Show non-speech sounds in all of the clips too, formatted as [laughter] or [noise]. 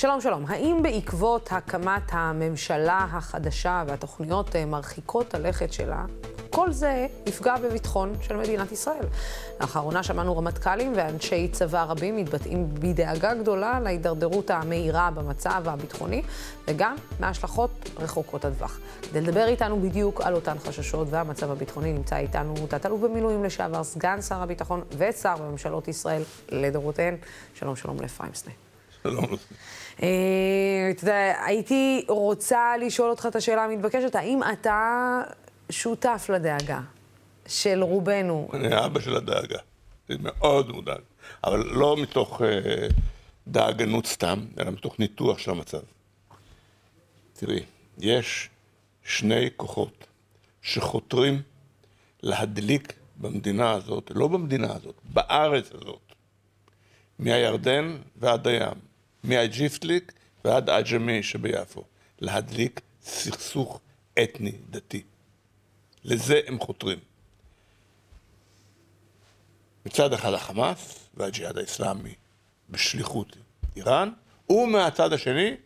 שלום, שלום. האם בעקבות הקמת הממשלה החדשה והתוכניות אה, מרחיקות הלכת שלה, כל זה יפגע בביטחון של מדינת ישראל? לאחרונה שמענו רמטכ"לים ואנשי צבא רבים מתבטאים בדאגה גדולה להידרדרות המהירה במצב הביטחוני, וגם מהשלכות רחוקות הטווח. כדי לדבר איתנו בדיוק על אותן חששות והמצב הביטחוני, נמצא איתנו תת-אלוף במילואים לשעבר, סגן שר הביטחון ושר בממשלות ישראל לדורותיהן. שלום, שלום לאפרים סנה. שלום. אה, אתה יודע, הייתי רוצה לשאול אותך את השאלה המתבקשת, האם אתה שותף לדאגה של רובנו? אני אבא של הדאגה. אני מאוד מודאג. אבל לא מתוך אה, דאגנות סתם, אלא מתוך ניתוח של המצב. תראי, יש שני כוחות שחותרים להדליק במדינה הזאת, לא במדינה הזאת, בארץ הזאת, מהירדן ועד הים, מהג'יפטליק ועד עג'מי שביפו, להדליק סכסוך אתני דתי. לזה הם חותרים. מצד אחד החמאס והג'יהאד האסלאמי בשליחות איראן, ומהצד השני,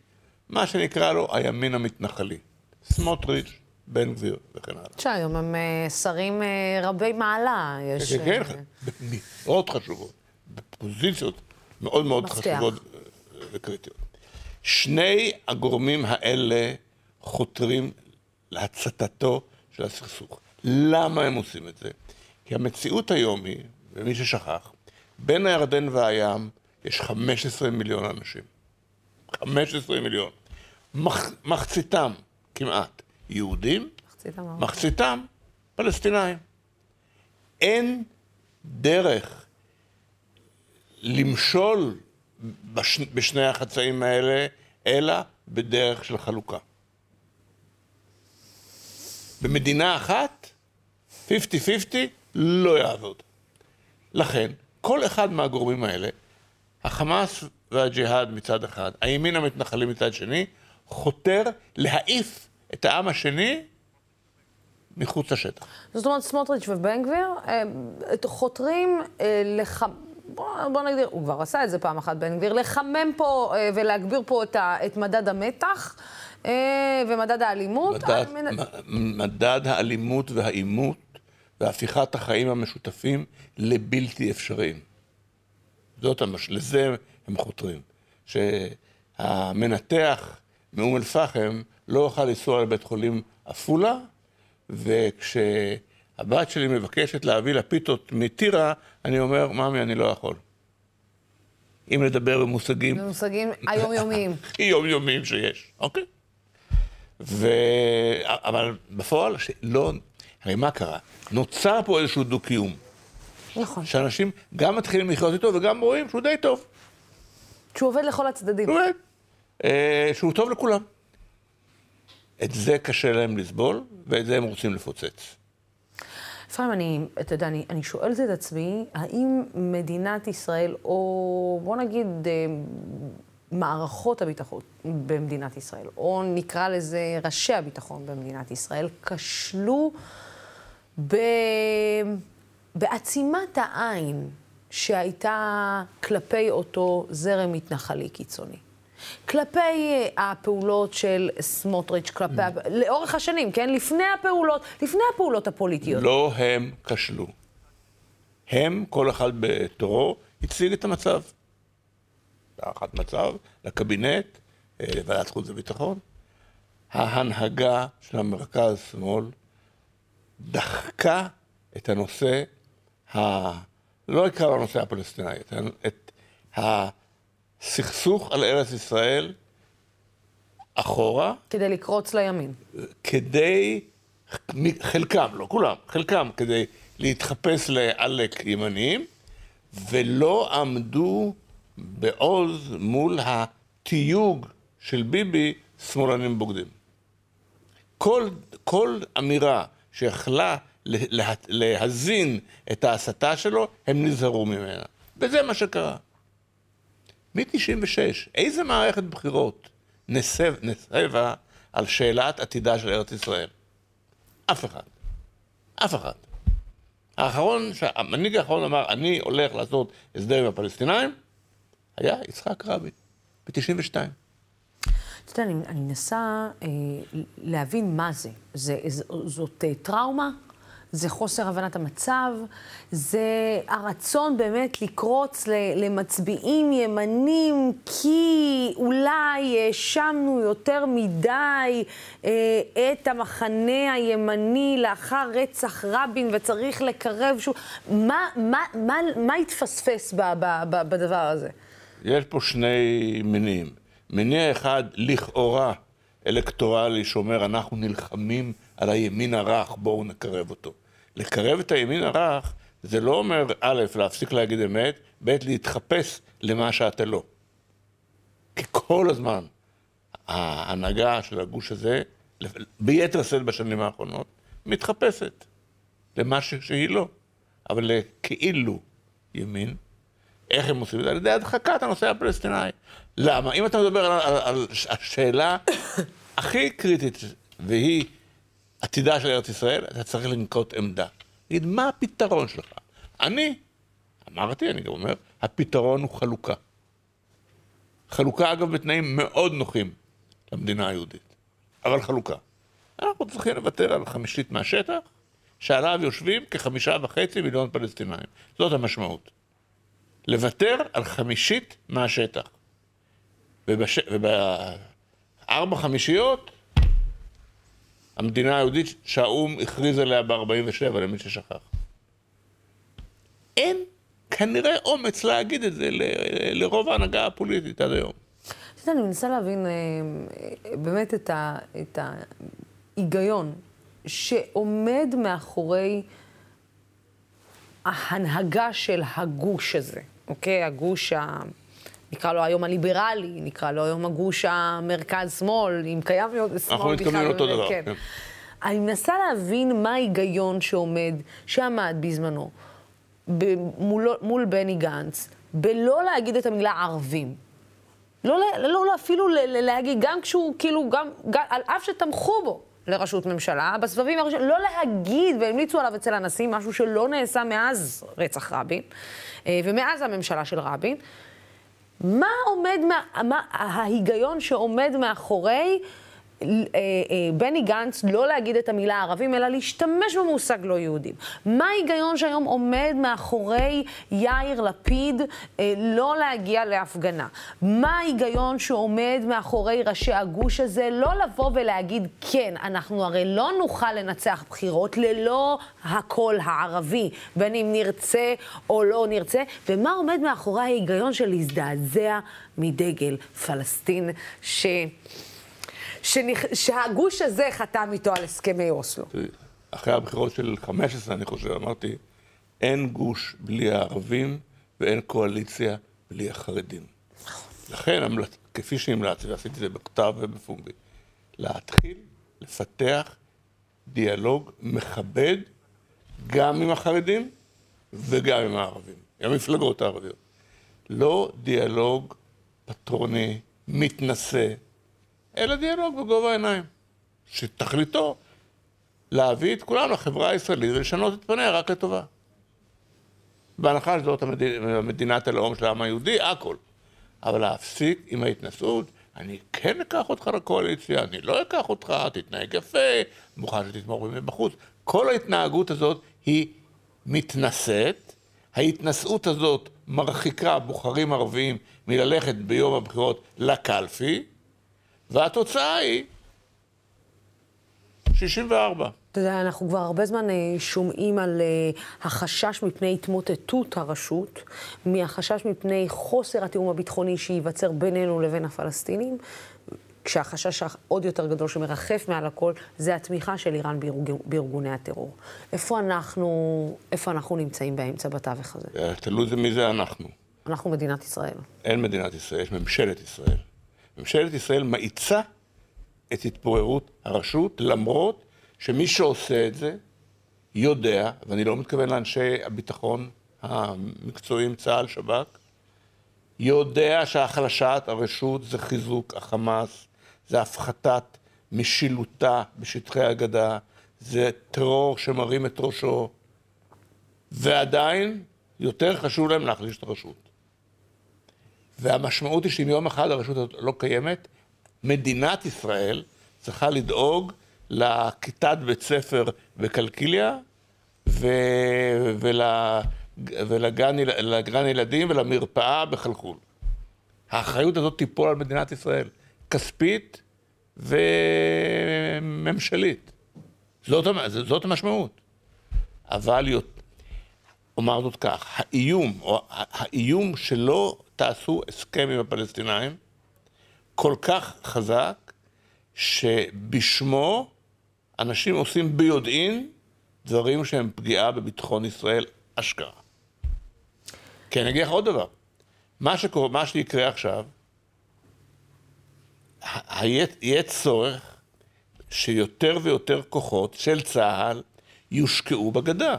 מה שנקרא לו הימין המתנחלי. סמוטריץ', בן גביר וכן הלאה. שהיום הם אה, שרים אה, רבי מעלה, יש... כן, כן, כן, מאוד חשובות, בפוזיציות מאוד מאוד מפתח. חשובות וקריטיות. שני הגורמים האלה חותרים להצתתו של הסכסוך. למה הם עושים את זה? כי המציאות היום היא, ומי ששכח, בין הירדן והים יש 15 מיליון אנשים. 15 מיליון. מח, מחציתם כמעט יהודים. מחציתם פלסטינאים. אין דרך למשול בש... בשני החצאים האלה, אלא בדרך של חלוקה. במדינה אחת, 50-50, לא יעבוד. לכן, כל אחד מהגורמים האלה, החמאס והג'יהאד מצד אחד, הימין המתנחלים מצד שני, חותר להעיף את העם השני מחוץ לשטח. זאת אומרת, סמוטריץ' ובן גביר אה, חותרים אה, לח... בוא, בוא נגדיר, הוא כבר עשה את זה פעם אחת, בן גביר, לחמם פה אה, ולהגביר פה את, ה, את מדד המתח אה, ומדד האלימות. מדד, על מנת- מ- מדד האלימות והעימות והפיכת החיים המשותפים לבלתי אפשריים. זאת המש... לזה הם חותרים. שהמנתח מאום אל-פחם לא יוכל לנסוע לבית חולים עפולה, וכשהבת שלי מבקשת להביא לה פיתות מטירה, אני אומר, ממי, אני לא יכול. אם לדבר במושגים במושגים היומיומיים. [laughs] יומיומיים שיש, אוקיי? ו... אבל בפועל, לא... הרי מה קרה? נוצר פה איזשהו דו-קיום, נכון. שאנשים גם מתחילים לחיות איתו וגם רואים שהוא די טוב. שהוא עובד לכל הצדדים. באמת. אה, שהוא טוב לכולם. את זה קשה להם לסבול, ואת זה הם רוצים לפוצץ. אפרים, אני, אתה יודע, אני, אני שואלת את עצמי, האם מדינת ישראל, או בוא נגיד אה, מערכות הביטחון במדינת ישראל, או נקרא לזה ראשי הביטחון במדינת ישראל, כשלו ב... בעצימת העין שהייתה כלפי אותו זרם מתנחלי קיצוני. כלפי אה, הפעולות של סמוטריץ', כלפי, הפ- לאורך השנים, כן? לפני הפעולות, לפני הפעולות הפוליטיות. לא הם כשלו. הם, כל אחד בתורו, הציג את המצב. הערכת מצב לקבינט, אה, לוועדת חוץ וביטחון. ההנהגה של המרכז-שמאל דחקה את הנושא, ה... לא אקרא לו הנושא הפלסטיני, את ה- את הסכסוך על ארץ ישראל אחורה, כדי לקרוץ לימין. כדי, חלקם, לא כולם, חלקם, כדי להתחפש לעלק ימניים, ולא עמדו בעוז מול התיוג של ביבי שמאלנים בוגדים. כל, כל אמירה שיכלה לה- לה- להזין את ההסתה שלו, הם נזהרו ממנה. וזה מה שקרה. מ-96, איזה מערכת בחירות נסב, נסבה על שאלת עתידה של ארץ ישראל? אף אחד. אף אחד. האחרון, המנהיג האחרון אמר, אני הולך לעשות הסדר עם הפלסטינאים, היה יצחק רבין, ב-92. אתה יודע, אני, מנסה אה, להבין מה זה. זה זאת אה, טראומה? זה חוסר הבנת המצב? זה הרצון באמת לקרוץ למצביעים ימנים כי אולי האשמנו יותר מדי אה, את המחנה הימני לאחר רצח רבין וצריך לקרב שוב? מה, מה, מה, מה התפספס ב, ב, ב, בדבר הזה? יש פה שני מינים. מניע אחד לכאורה אלקטורלי שאומר אנחנו נלחמים על הימין הרך, בואו נקרב אותו. לקרב את הימין הרך זה לא אומר א', להפסיק להגיד אמת, ב', להתחפש למה שאתה לא. כי כל הזמן ההנהגה של הגוש הזה, ביתר שאת בשנים האחרונות, מתחפשת למה שהיא לא, אבל כאילו ימין. איך הם עושים את זה? על ידי הדחקת הנושא הפלסטיני. למה? אם אתה מדבר על, על, על השאלה הכי קריטית, והיא עתידה של ארץ ישראל, אתה צריך לנקוט עמדה. תגיד, מה הפתרון שלך? אני, אמרתי, אני גם אומר, הפתרון הוא חלוקה. חלוקה, אגב, בתנאים מאוד נוחים למדינה היהודית, אבל חלוקה. אנחנו צריכים לוותר על חמישית מהשטח, שעליו יושבים כחמישה וחצי מיליון פלסטינאים. זאת המשמעות. לוותר על חמישית מהשטח. ובש... ובארבע חמישיות, המדינה היהודית שהאו"ם הכריז עליה ב-47, למי ששכח. אין כנראה אומץ להגיד את זה. לרוב ההנהגה הפוליטית עד היום. אני מנסה להבין אה, באמת. את ההיגיון שעומד מאחורי ההנהגה של הגוש הזה. אוקיי? הגוש ה... נקרא לו היום הליברלי, נקרא לו היום הגוש המרכז-שמאל, אם קיים שמאל בכלל. אנחנו מתכוונים אותו דבר, כן. כן. אני מנסה להבין מה ההיגיון שעומד, שעמד בזמנו, מול, מול בני גנץ, בלא להגיד את המילה ערבים. לא, לא, לא אפילו להגיד, גם כשהוא, כאילו, גם, גם, על אף שתמכו בו לראשות ממשלה, בסבבים הראשונים, לא להגיד, והמליצו עליו אצל הנשיא, משהו שלא נעשה מאז רצח רבין. אה, ומאז הממשלה של רבין. מה עומד, מה, מה ההיגיון שעומד מאחורי בני גנץ לא להגיד את המילה ערבים, אלא להשתמש במושג לא יהודים. מה ההיגיון שהיום עומד מאחורי יאיר לפיד אה, לא להגיע להפגנה? מה ההיגיון שעומד מאחורי ראשי הגוש הזה לא לבוא ולהגיד, כן, אנחנו הרי לא נוכל לנצח בחירות ללא הקול הערבי, בין אם נרצה או לא נרצה, ומה עומד מאחורי ההיגיון של להזדעזע מדגל פלסטין, ש... שנכ... שהגוש הזה חתם איתו על הסכמי אוסלו. אחרי הבחירות של 15, אני חושב, אמרתי, אין גוש בלי הערבים ואין קואליציה בלי החרדים. לכן, כפי שהמלצתי, ועשיתי את זה בכתב ובפומבי, להתחיל לפתח דיאלוג מכבד גם עם החרדים וגם עם הערבים, עם המפלגות הערביות. לא דיאלוג פטרוני, מתנשא, אלא דיאלוג בגובה העיניים, שתכליתו להביא את כולנו לחברה הישראלית ולשנות את פניה רק לטובה. בהנחה שזאת המדינת, מדינת הלאום של העם היהודי, הכל. אבל להפסיק עם ההתנשאות, אני כן אקח אותך לקואליציה, אני לא אקח אותך, תתנהג יפה, מוכן שתתמוך במי בחוץ. כל ההתנהגות הזאת היא מתנשאת, ההתנשאות הזאת מרחיקה בוחרים ערביים מללכת ביום הבחירות לקלפי, והתוצאה היא 64. אתה יודע, אנחנו כבר הרבה זמן אה, שומעים על אה, החשש מפני התמוטטות הרשות, מהחשש מפני חוסר התיאום הביטחוני שייווצר בינינו לבין הפלסטינים, כשהחשש העוד יותר גדול שמרחף מעל הכל, זה התמיכה של איראן בארג... בארגוני הטרור. איפה אנחנו, איפה אנחנו נמצאים באמצע בתווך הזה? אה, תלוי זה מי זה אנחנו. אנחנו מדינת ישראל. אין מדינת ישראל, יש ממשלת ישראל. ממשלת ישראל מאיצה את התפוררות הרשות, למרות שמי שעושה את זה יודע, ואני לא מתכוון לאנשי הביטחון המקצועיים, צה"ל, שב"כ, יודע שהחלשת הרשות זה חיזוק החמאס, זה הפחתת משילותה בשטחי הגדה, זה טרור שמרים את ראשו, ועדיין יותר חשוב להם להחליש את הרשות. והמשמעות היא שאם יום אחד הרשות הזאת לא קיימת, מדינת ישראל צריכה לדאוג לכיתת בית ספר בקלקיליה ו... ול... ולגן לגן ילדים ולמרפאה בחלחול. האחריות הזאת תיפול על מדינת ישראל, כספית וממשלית. זאת, זאת המשמעות. אבל אומר זאת כך, האיום, או האיום שלא תעשו הסכם עם הפלסטינאים, כל כך חזק, שבשמו אנשים עושים ביודעין דברים שהם פגיעה בביטחון ישראל אשכרה. כן, אני אגיד לך עוד דבר. מה, שקורה, מה שיקרה עכשיו, יהיה צורך שיותר ויותר כוחות של צה"ל יושקעו בגדה.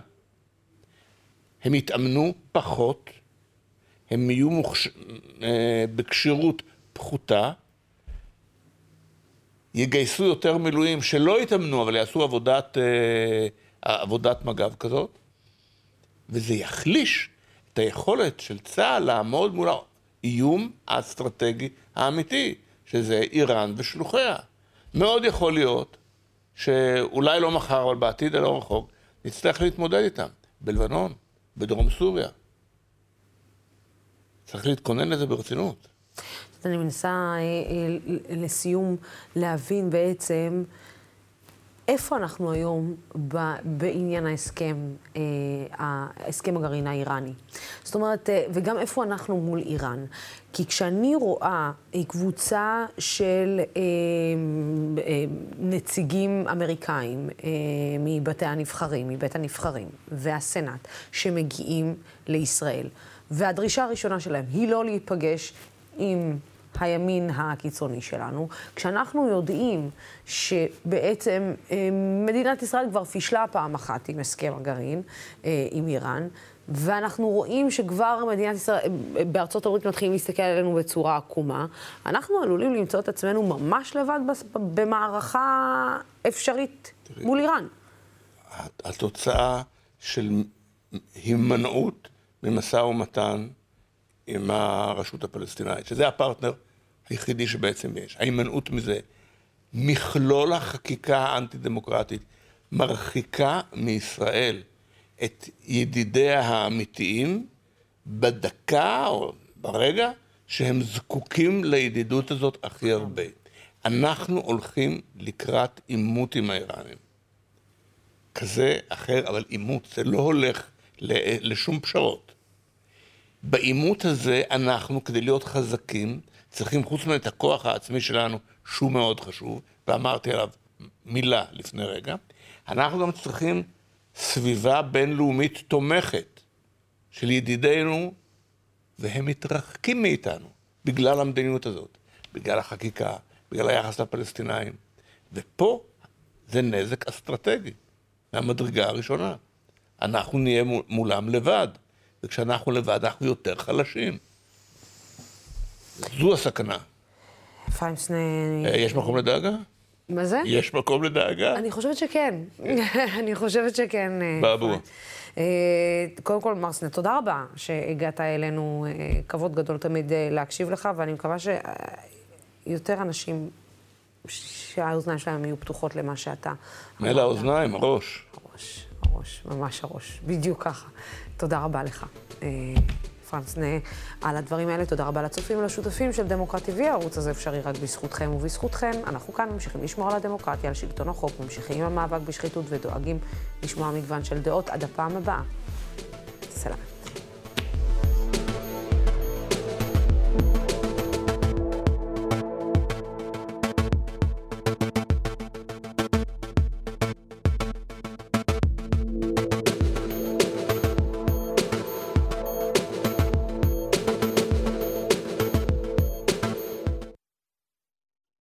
הם יתאמנו פחות, הם יהיו מוכש... אה, בכשירות פחותה, יגייסו יותר מילואים שלא יתאמנו, אבל יעשו עבודת, אה, עבודת מג"ב כזאת, וזה יחליש את היכולת של צה"ל לעמוד מול האיום האסטרטגי האמיתי, שזה איראן ושלוחיה. מאוד יכול להיות שאולי לא מחר, אבל בעתיד הלא רחוק, נצטרך להתמודד איתם. בלבנון, בדרום סוריה. צריך להתכונן לזה ברצינות. אני מנסה אה, אה, לסיום להבין בעצם איפה אנחנו היום בעניין ההסכם, אה, ההסכם הגרעין האיראני. זאת אומרת, וגם איפה אנחנו מול איראן. כי כשאני רואה קבוצה של נציגים אמריקאים מבתי הנבחרים, מבית הנבחרים והסנאט, שמגיעים לישראל, והדרישה הראשונה שלהם היא לא להיפגש עם הימין הקיצוני שלנו, כשאנחנו יודעים שבעצם אה, מדינת ישראל כבר פישלה פעם אחת עם הסכם הגרעין אה, עם איראן, ואנחנו רואים שכבר מדינת ישראל, אה, בארצות הברית מתחילים להסתכל עלינו בצורה עקומה, אנחנו עלולים למצוא את עצמנו ממש לבד במערכה אפשרית תראי, מול איראן. התוצאה של הימנעות ממשא ומתן עם הרשות הפלסטינאית, שזה הפרטנר היחידי שבעצם יש. ההימנעות מזה. מכלול החקיקה האנטי-דמוקרטית מרחיקה מישראל את ידידיה האמיתיים בדקה או ברגע שהם זקוקים לידידות הזאת הכי הרבה. אנחנו הולכים לקראת עימות עם האיראנים. כזה, אחר, אבל עימות, זה לא הולך לשום פשרות. בעימות הזה אנחנו, כדי להיות חזקים, צריכים חוץ מאת הכוח העצמי שלנו, שהוא מאוד חשוב, ואמרתי עליו מילה לפני רגע, אנחנו גם צריכים סביבה בינלאומית תומכת של ידידינו, והם מתרחקים מאיתנו בגלל המדיניות הזאת, בגלל החקיקה, בגלל היחס לפלסטינאים. ופה זה נזק אסטרטגי מהמדרגה הראשונה. אנחנו נהיה מולם לבד, וכשאנחנו לבד אנחנו יותר חלשים. זו הסכנה. אפרים סנה... אה, יש מקום לדאגה? מה זה? יש מקום לדאגה? אני חושבת שכן. [laughs] אני חושבת שכן. אה, באבו. אה, קודם כל, מר סנה, תודה רבה שהגעת אלינו. כבוד גדול תמיד להקשיב לך, ואני מקווה שיותר אנשים, שהאוזניים שלהם יהיו פתוחות למה שאתה... מילא האוזניים, הראש. הראש, הראש, ממש הראש. בדיוק ככה. תודה רבה לך. פרנס נה על הדברים האלה. תודה רבה לצופים ולשותפים של דמוקרט TV. הערוץ הזה אפשרי רק בזכותכם ובזכותכם. אנחנו כאן ממשיכים לשמור על הדמוקרטיה, על שלטון החוק, ממשיכים עם המאבק בשחיתות ודואגים לשמוע מגוון של דעות עד הפעם הבאה. סלאם.